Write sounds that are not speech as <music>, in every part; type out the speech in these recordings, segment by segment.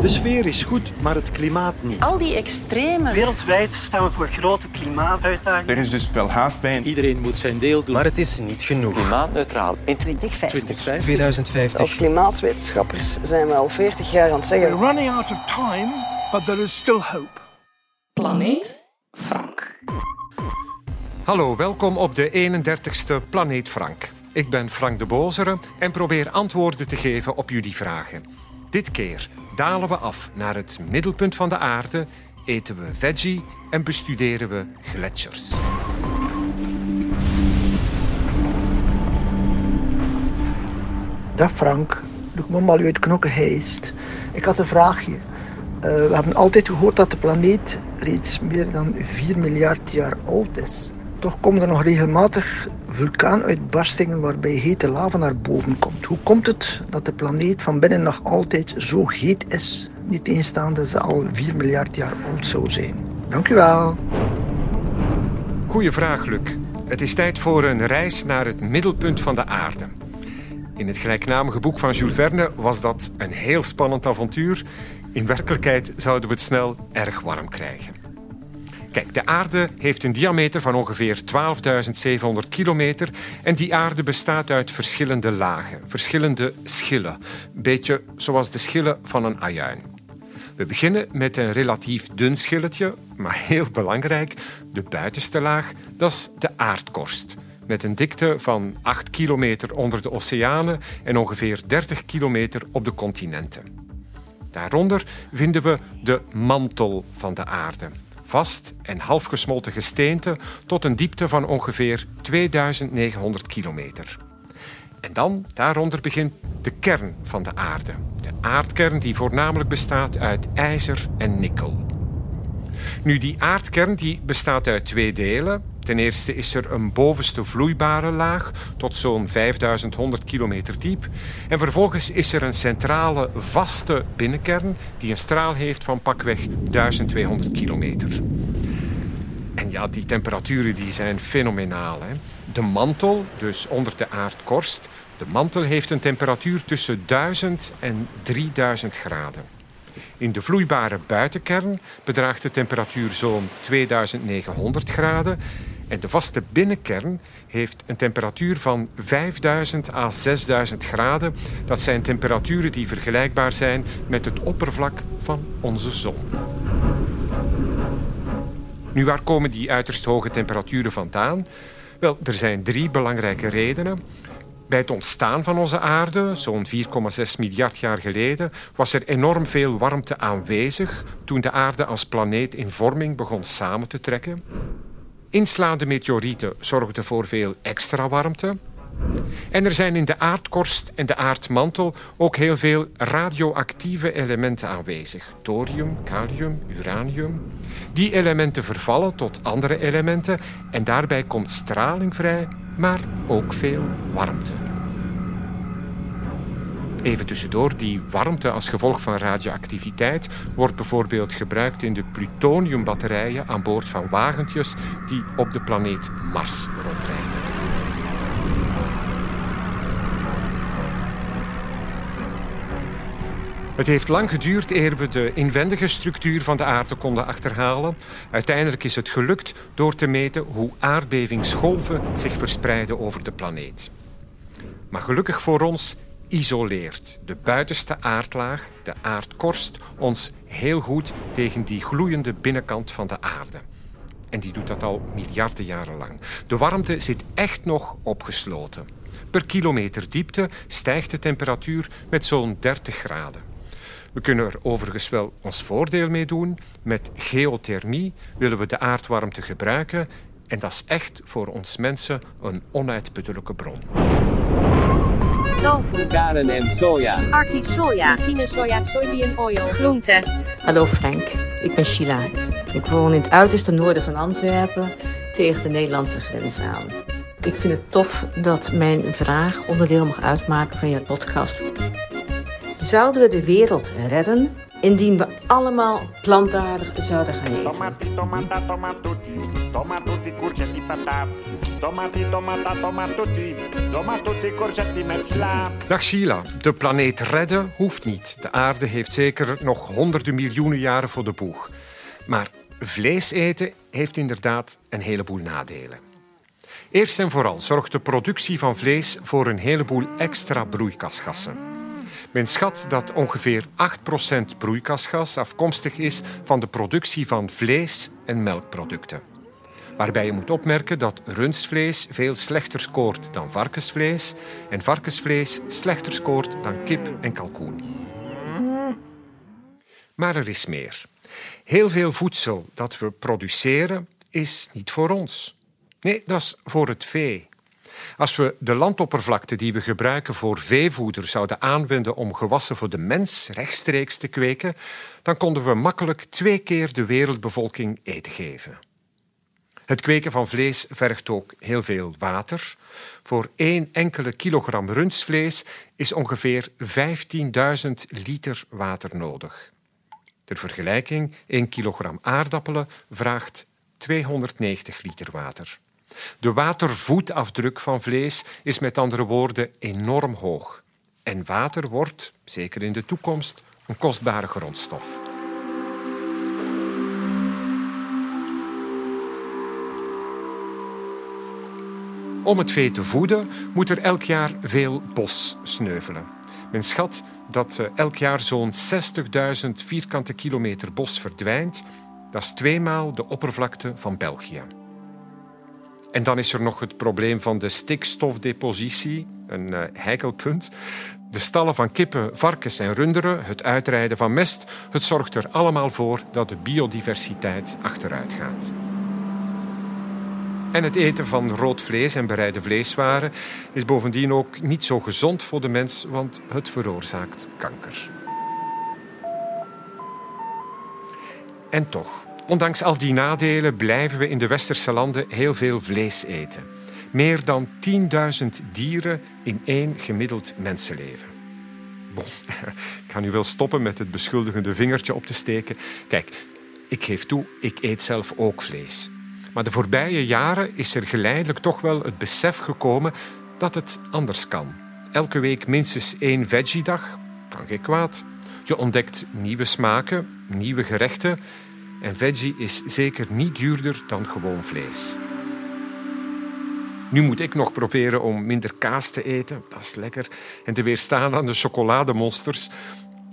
De sfeer is goed, maar het klimaat niet. Al die extreme. Wereldwijd staan we voor grote klimaatuitdagingen. Er is dus wel haast bij. Iedereen moet zijn deel doen. Maar het is niet genoeg. Klimaatneutraal in 2050. 2050. 2050. Als klimaatwetenschappers zijn we al 40 jaar aan het zeggen. We're running out of time, but there is still hope. Planeet Frank. Hallo, welkom op de 31ste Planeet Frank. Ik ben Frank de Bozere en probeer antwoorden te geven op jullie vragen. Dit keer dalen we af naar het middelpunt van de aarde, eten we veggie en bestuderen we gletsjers. Dag Frank, Luc Mommal uit Knokkenheist. Ik had een vraagje. Uh, we hebben altijd gehoord dat de planeet reeds meer dan 4 miljard jaar oud is. Toch komen er nog regelmatig vulkaanuitbarstingen waarbij hete lava naar boven komt. Hoe komt het dat de planeet van binnen nog altijd zo heet is, niet teenstaande ze al 4 miljard jaar oud zou zijn? Dank u wel. Goeie vraag, Luc. Het is tijd voor een reis naar het middelpunt van de aarde. In het gelijknamige boek van Jules Verne was dat een heel spannend avontuur. In werkelijkheid zouden we het snel erg warm krijgen. Kijk, de aarde heeft een diameter van ongeveer 12.700 kilometer en die aarde bestaat uit verschillende lagen, verschillende schillen. Een beetje zoals de schillen van een ajuin. We beginnen met een relatief dun schilletje, maar heel belangrijk, de buitenste laag, dat is de aardkorst. Met een dikte van 8 kilometer onder de oceanen en ongeveer 30 kilometer op de continenten. Daaronder vinden we de mantel van de aarde vast en halfgesmolten gesteente tot een diepte van ongeveer 2900 kilometer. En dan, daaronder begint de kern van de aarde. De aardkern die voornamelijk bestaat uit ijzer en nikkel. Nu, die aardkern die bestaat uit twee delen. Ten eerste is er een bovenste vloeibare laag tot zo'n 5100 kilometer diep. En vervolgens is er een centrale vaste binnenkern die een straal heeft van pakweg 1200 kilometer. En ja, die temperaturen die zijn fenomenaal. Hè? De mantel, dus onder de aardkorst, de mantel heeft een temperatuur tussen 1000 en 3000 graden. In de vloeibare buitenkern bedraagt de temperatuur zo'n 2900 graden en de vaste binnenkern heeft een temperatuur van 5000 à 6000 graden. Dat zijn temperaturen die vergelijkbaar zijn met het oppervlak van onze zon. Nu, waar komen die uiterst hoge temperaturen vandaan? Wel, er zijn drie belangrijke redenen. Bij het ontstaan van onze aarde, zo'n 4,6 miljard jaar geleden, was er enorm veel warmte aanwezig toen de aarde als planeet in vorming begon samen te trekken. Inslaande meteorieten zorgden voor veel extra warmte. En er zijn in de aardkorst en de aardmantel ook heel veel radioactieve elementen aanwezig. Thorium, kalium, uranium. Die elementen vervallen tot andere elementen en daarbij komt straling vrij, maar ook veel warmte. Even tussendoor, die warmte als gevolg van radioactiviteit wordt bijvoorbeeld gebruikt in de plutoniumbatterijen aan boord van wagentjes die op de planeet Mars rondrijden. Het heeft lang geduurd eer we de inwendige structuur van de aarde konden achterhalen. Uiteindelijk is het gelukt door te meten hoe aardbevingsgolven zich verspreiden over de planeet. Maar gelukkig voor ons isoleert de buitenste aardlaag, de aardkorst, ons heel goed tegen die gloeiende binnenkant van de aarde. En die doet dat al miljarden jaren lang. De warmte zit echt nog opgesloten. Per kilometer diepte stijgt de temperatuur met zo'n 30 graden. We kunnen er overigens wel ons voordeel mee doen. Met geothermie willen we de aardwarmte gebruiken en dat is echt voor ons mensen een onuitputtelijke bron. Tofu. Karen en soja. Arctic soja. Soybean oil. Groente. Hallo Frank, ik ben Sheila. Ik woon in het uiterste noorden van Antwerpen tegen de Nederlandse grens aan. Ik vind het tof dat mijn vraag onderdeel mag uitmaken van je podcast. Zouden we de wereld redden indien we allemaal plantaardig zouden gaan eten. Tomati, tomata, tomata, courgetti met sla. Dag Sheila, de planeet redden hoeft niet. De aarde heeft zeker nog honderden miljoenen jaren voor de boeg. Maar vlees eten heeft inderdaad een heleboel nadelen. Eerst en vooral zorgt de productie van vlees voor een heleboel extra broeikasgassen. Men schat dat ongeveer 8% broeikasgas afkomstig is van de productie van vlees- en melkproducten. Waarbij je moet opmerken dat rundvlees veel slechter scoort dan varkensvlees en varkensvlees slechter scoort dan kip en kalkoen. Maar er is meer. Heel veel voedsel dat we produceren is niet voor ons. Nee, dat is voor het vee. Als we de landoppervlakte die we gebruiken voor veevoeder zouden aanwenden om gewassen voor de mens rechtstreeks te kweken, dan konden we makkelijk twee keer de wereldbevolking eten geven. Het kweken van vlees vergt ook heel veel water. Voor één enkele kilogram rundvlees is ongeveer 15.000 liter water nodig. Ter vergelijking, 1 kilogram aardappelen vraagt 290 liter water. De watervoetafdruk van vlees is met andere woorden enorm hoog. En water wordt, zeker in de toekomst, een kostbare grondstof. Om het vee te voeden moet er elk jaar veel bos sneuvelen. Men schat dat eh, elk jaar zo'n 60.000 vierkante kilometer bos verdwijnt. Dat is tweemaal de oppervlakte van België. En dan is er nog het probleem van de stikstofdepositie, een uh, heikelpunt. De stallen van kippen, varkens en runderen, het uitrijden van mest, het zorgt er allemaal voor dat de biodiversiteit achteruit gaat. En het eten van rood vlees en bereide vleeswaren is bovendien ook niet zo gezond voor de mens, want het veroorzaakt kanker. En toch, ondanks al die nadelen blijven we in de westerse landen heel veel vlees eten. Meer dan 10.000 dieren in één gemiddeld mensenleven. Bon, <laughs> ik ga nu wel stoppen met het beschuldigende vingertje op te steken. Kijk, ik geef toe, ik eet zelf ook vlees. Maar de voorbije jaren is er geleidelijk toch wel het besef gekomen dat het anders kan. Elke week minstens één veggie-dag, kan geen kwaad. Je ontdekt nieuwe smaken, nieuwe gerechten. En veggie is zeker niet duurder dan gewoon vlees. Nu moet ik nog proberen om minder kaas te eten, dat is lekker, en te weerstaan aan de chocolademonsters.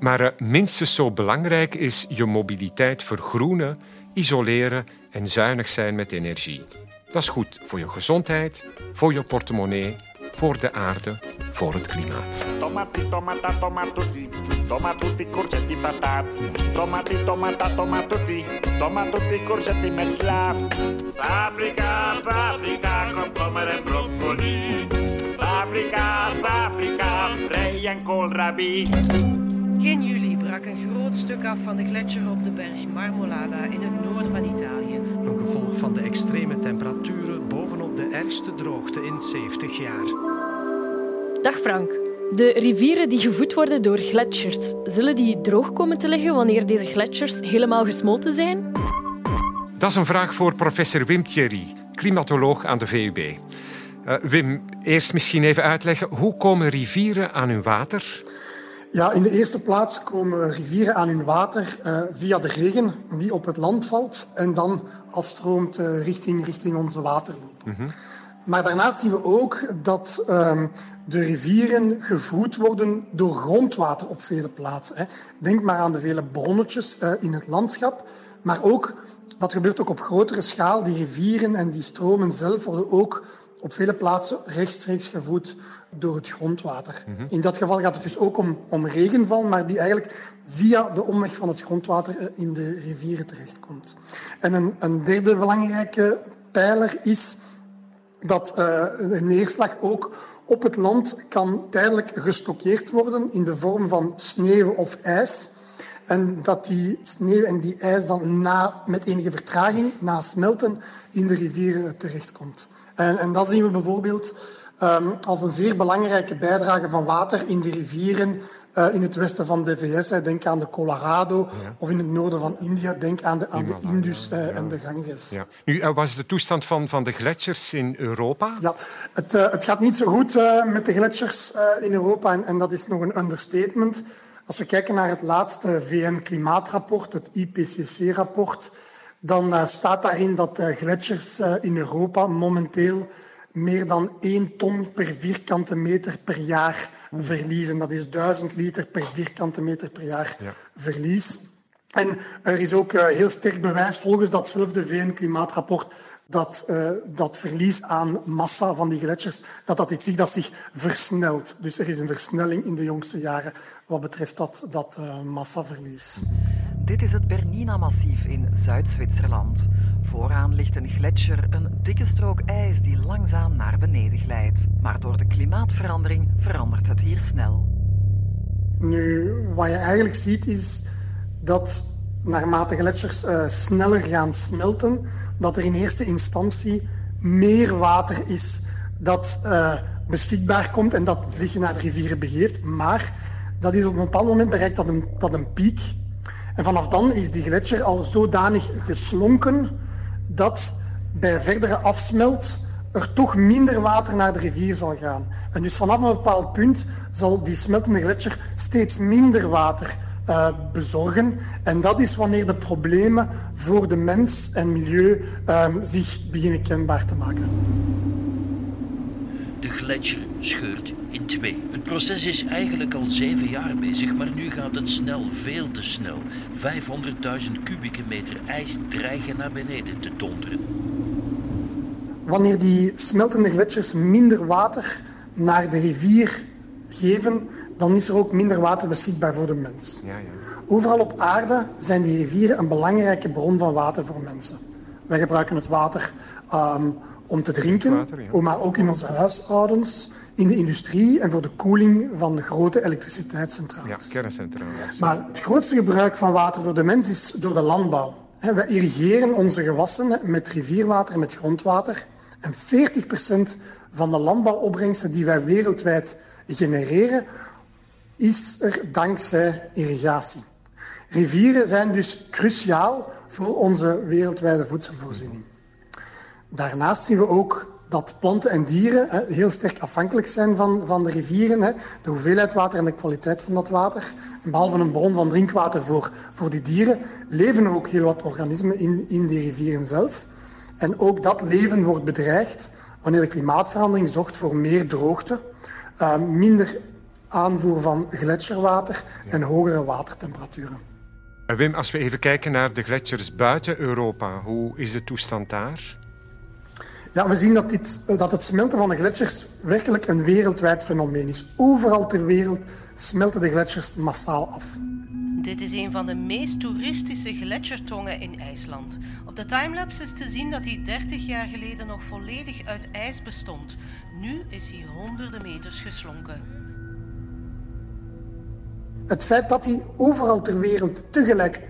Maar uh, minstens zo belangrijk is je mobiliteit vergroenen, isoleren en zuinig zijn met energie. Dat is goed voor je gezondheid, voor je portemonnee, voor de aarde, voor het klimaat. Tomati, tomata, tomatutti, tomatutti, courgetti, pataat. Tomati, tomata, tomatutti, tomatutti, courgetti met sla. Paprika, paprika, komkommer en broccoli. Paprika, paprika, prei en koolrabi. Begin juli brak een groot stuk af van de gletsjer op de berg Marmolada in het noorden van Italië. Een gevolg van de extreme temperaturen ergste droogte in 70 jaar. Dag Frank. De rivieren die gevoed worden door gletsjers, zullen die droog komen te liggen wanneer deze gletsjers helemaal gesmolten zijn? Dat is een vraag voor professor Wim Thierry, klimatoloog aan de VUB. Uh, Wim, eerst misschien even uitleggen, hoe komen rivieren aan hun water? Ja, in de eerste plaats komen rivieren aan hun water uh, via de regen die op het land valt en dan afstroomt uh, richting, richting onze waterloop. Mm -hmm. Maar daarnaast zien we ook dat uh, de rivieren gevoed worden door grondwater op vele plaatsen. Hè. Denk maar aan de vele bronnetjes uh, in het landschap, maar ook, dat gebeurt ook op grotere schaal, die rivieren en die stromen zelf worden ook op vele plaatsen rechtstreeks gevoed door het grondwater. Mm -hmm. In dat geval gaat het dus ook om, om regenval, maar die eigenlijk via de omweg van het grondwater in de rivieren terechtkomt. En een, een derde belangrijke pijler is dat uh, de neerslag ook op het land kan tijdelijk gestockeerd worden in de vorm van sneeuw of ijs. En dat die sneeuw en die ijs dan na, met enige vertraging, na smelten, in de rivieren terechtkomt. En, en dat zien we bijvoorbeeld um, als een zeer belangrijke bijdrage van water in de rivieren uh, in het westen van de VS. Denk aan de Colorado. Ja. Of in het noorden van India. Denk aan de, aan de Indus uh, ja. en de Ganges. Ja. Nu, uh, wat is de toestand van, van de gletsjers in Europa? Ja, het, het gaat niet zo goed met de gletsjers in Europa. En, en dat is nog een understatement. Als we kijken naar het laatste VN-klimaatrapport, het IPCC-rapport, dan staat daarin dat de gletsjers in Europa momenteel meer dan 1 ton per vierkante meter per jaar verliezen. Dat is 1000 liter per vierkante meter per jaar ja. verlies. En er is ook uh, heel sterk bewijs volgens datzelfde VN-klimaatrapport dat uh, dat verlies aan massa van die gletsjers, dat dat iets is dat zich versnelt. Dus er is een versnelling in de jongste jaren wat betreft dat, dat uh, massaverlies. Dit is het Bernina-massief in Zuid-Zwitserland. Vooraan ligt een gletsjer, een dikke strook ijs die langzaam naar beneden glijdt. Maar door de klimaatverandering verandert het hier snel. Nu, wat je eigenlijk ziet is dat naarmate gletsjers uh, sneller gaan smelten, dat er in eerste instantie meer water is dat uh, beschikbaar komt en dat zich naar de rivieren begeeft. Maar dat is op een bepaald moment bereikt dat een, dat een piek. En vanaf dan is die gletsjer al zodanig geslonken dat bij verdere afsmelt er toch minder water naar de rivier zal gaan. En dus vanaf een bepaald punt zal die smeltende gletsjer steeds minder water uh, bezorgen. En dat is wanneer de problemen voor de mens en milieu uh, zich beginnen kenbaar te maken. Gletsjer scheurt in twee. Het proces is eigenlijk al zeven jaar bezig, maar nu gaat het snel, veel te snel. 500.000 kubieke meter ijs dreigen naar beneden te donderen. Wanneer die smeltende gletsjers minder water naar de rivier geven, dan is er ook minder water beschikbaar voor de mens. Ja, ja. Overal op aarde zijn die rivieren een belangrijke bron van water voor mensen. Wij gebruiken het water um, om te drinken, water, ja. maar ook in onze huishoudens, in de industrie en voor de koeling van grote elektriciteitscentrales. Ja, kerncentrales. Maar het grootste gebruik van water door de mens is door de landbouw. Wij irrigeren onze gewassen met rivierwater en met grondwater. En 40% van de landbouwopbrengsten die wij wereldwijd genereren, is er dankzij irrigatie. Rivieren zijn dus cruciaal voor onze wereldwijde voedselvoorziening. Daarnaast zien we ook dat planten en dieren heel sterk afhankelijk zijn van, van de rivieren. De hoeveelheid water en de kwaliteit van dat water. En behalve een bron van drinkwater voor, voor die dieren, leven er ook heel wat organismen in, in die rivieren zelf. En ook dat leven wordt bedreigd wanneer de klimaatverandering zorgt voor meer droogte, uh, minder aanvoer van gletsjerwater en hogere watertemperaturen. Eh, Wim, als we even kijken naar de gletsjers buiten Europa, hoe is de toestand daar? Ja, we zien dat, dit, dat het smelten van de gletsjers werkelijk een wereldwijd fenomeen is. Overal ter wereld smelten de gletsjers massaal af. Dit is een van de meest toeristische gletsjertongen in IJsland. Op de timelapse is te zien dat hij 30 jaar geleden nog volledig uit ijs bestond. Nu is hij honderden meters geslonken. Het feit dat die overal ter wereld tegelijk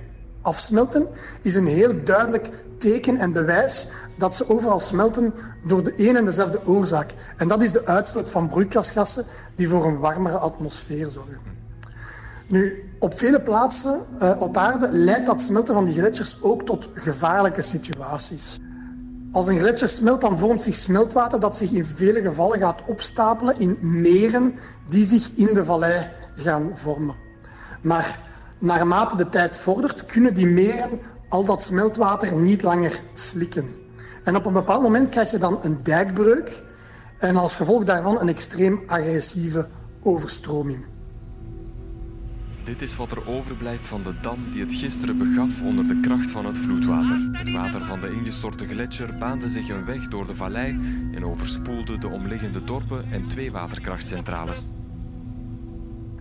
afsmelten, is een heel duidelijk teken en bewijs dat ze overal smelten door de een en dezelfde oorzaak. En dat is de uitstoot van broeikasgassen die voor een warmere atmosfeer zorgen. Nu, op vele plaatsen uh, op aarde leidt dat smelten van die gletsjers ook tot gevaarlijke situaties. Als een gletsjer smelt, dan vormt zich smeltwater dat zich in vele gevallen gaat opstapelen in meren die zich in de vallei gaan vormen. Maar naarmate de tijd vordert, kunnen die meren al dat smeltwater niet langer slikken. En op een bepaald moment krijg je dan een dijkbreuk en als gevolg daarvan een extreem agressieve overstroming. Dit is wat er overblijft van de dam die het gisteren begaf onder de kracht van het vloedwater. Het water van de ingestorte gletsjer baande zich een weg door de vallei en overspoelde de omliggende dorpen en twee waterkrachtcentrales.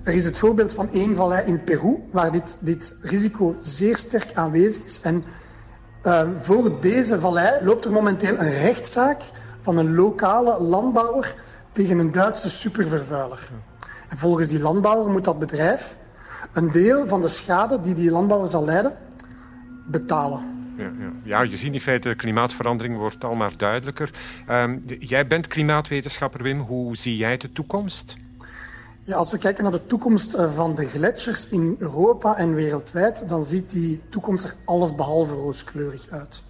Er is het voorbeeld van één vallei in Peru, waar dit, dit risico zeer sterk aanwezig is. En uh, voor deze vallei loopt er momenteel een rechtszaak van een lokale landbouwer tegen een Duitse supervervuiler. En volgens die landbouwer moet dat bedrijf een deel van de schade die die landbouwer zal leiden betalen. ja, ja. ja, je ziet in feite, klimaatverandering wordt al maar duidelijker. Um, jij bent klimaatwetenschapper, Wim. Hoe zie jij de toekomst? Ja, als we kijken naar de toekomst eh, van de gletsjers in Europa en wereldwijd, dan ziet die toekomst er allesbehalve rooskleurig uit.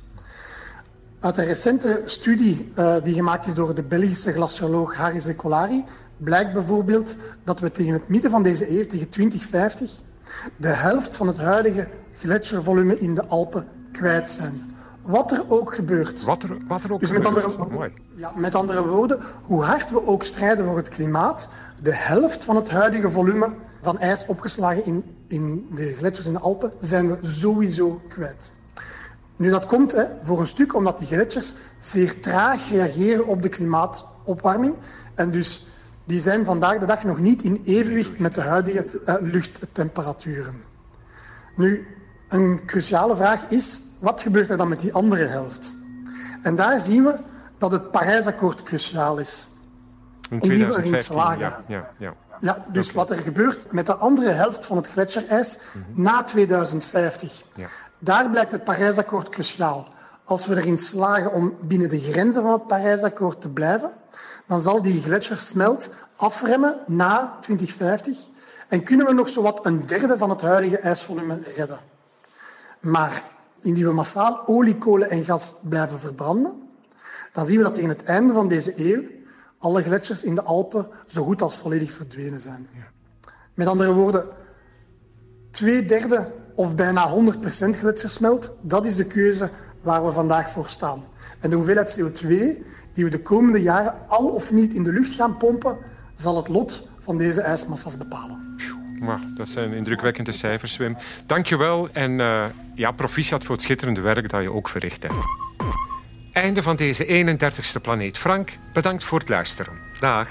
Uit een recente studie uh, die gemaakt is door de Belgische glacioloog Harry Secolari blijkt bijvoorbeeld dat we tegen het midden van deze eeuw, tegen 2050, de helft van het huidige gletsjervolume in de Alpen kwijt zijn. Wat er ook gebeurt. Wat er, wat er ook dus gebeurt. Met andere, ja, met andere woorden, hoe hard we ook strijden voor het klimaat, de helft van het huidige volume van ijs opgeslagen in, in de gletsjers in de Alpen zijn we sowieso kwijt. Nu, dat komt hè, voor een stuk omdat die gletsjers zeer traag reageren op de klimaatopwarming. En dus die zijn vandaag de dag nog niet in evenwicht met de huidige uh, luchttemperaturen. Nu, een cruciale vraag is, wat gebeurt er dan met die andere helft? En daar zien we dat het Parijsakkoord cruciaal is. In die we erin slagen. Ja, ja, ja. dus wat er gebeurt met de andere helft van het gletsjerijs Mhm. na 2050. Ja. Daar blijkt het Parijsakkoord cruciaal. Als we erin slagen om binnen de grenzen van het Parijsakkoord te blijven, dan zal die gletsjersmelt afremmen na 2050 en kunnen we nog zowat een derde van het huidige ijsvolume redden. Maar indien we massaal olie, kolen en gas blijven verbranden, dan zien we dat tegen het einde van deze eeuw alle gletsjers in de Alpen zo goed als volledig verdwenen zijn. Met andere woorden, twee derde of bijna 100% gletsjersmelt, dat is de keuze waar we vandaag voor staan. En de hoeveelheid CO2 die we de komende jaren al of niet in de lucht gaan pompen, zal het lot van deze ijsmassa's bepalen. Maar dat zijn indrukwekkende cijfers, Wim. Dank je wel en uh, ja, proficiat voor het schitterende werk dat je ook verricht hebt. Einde van deze 31ste Planeet Frank. Bedankt voor het luisteren. Dag.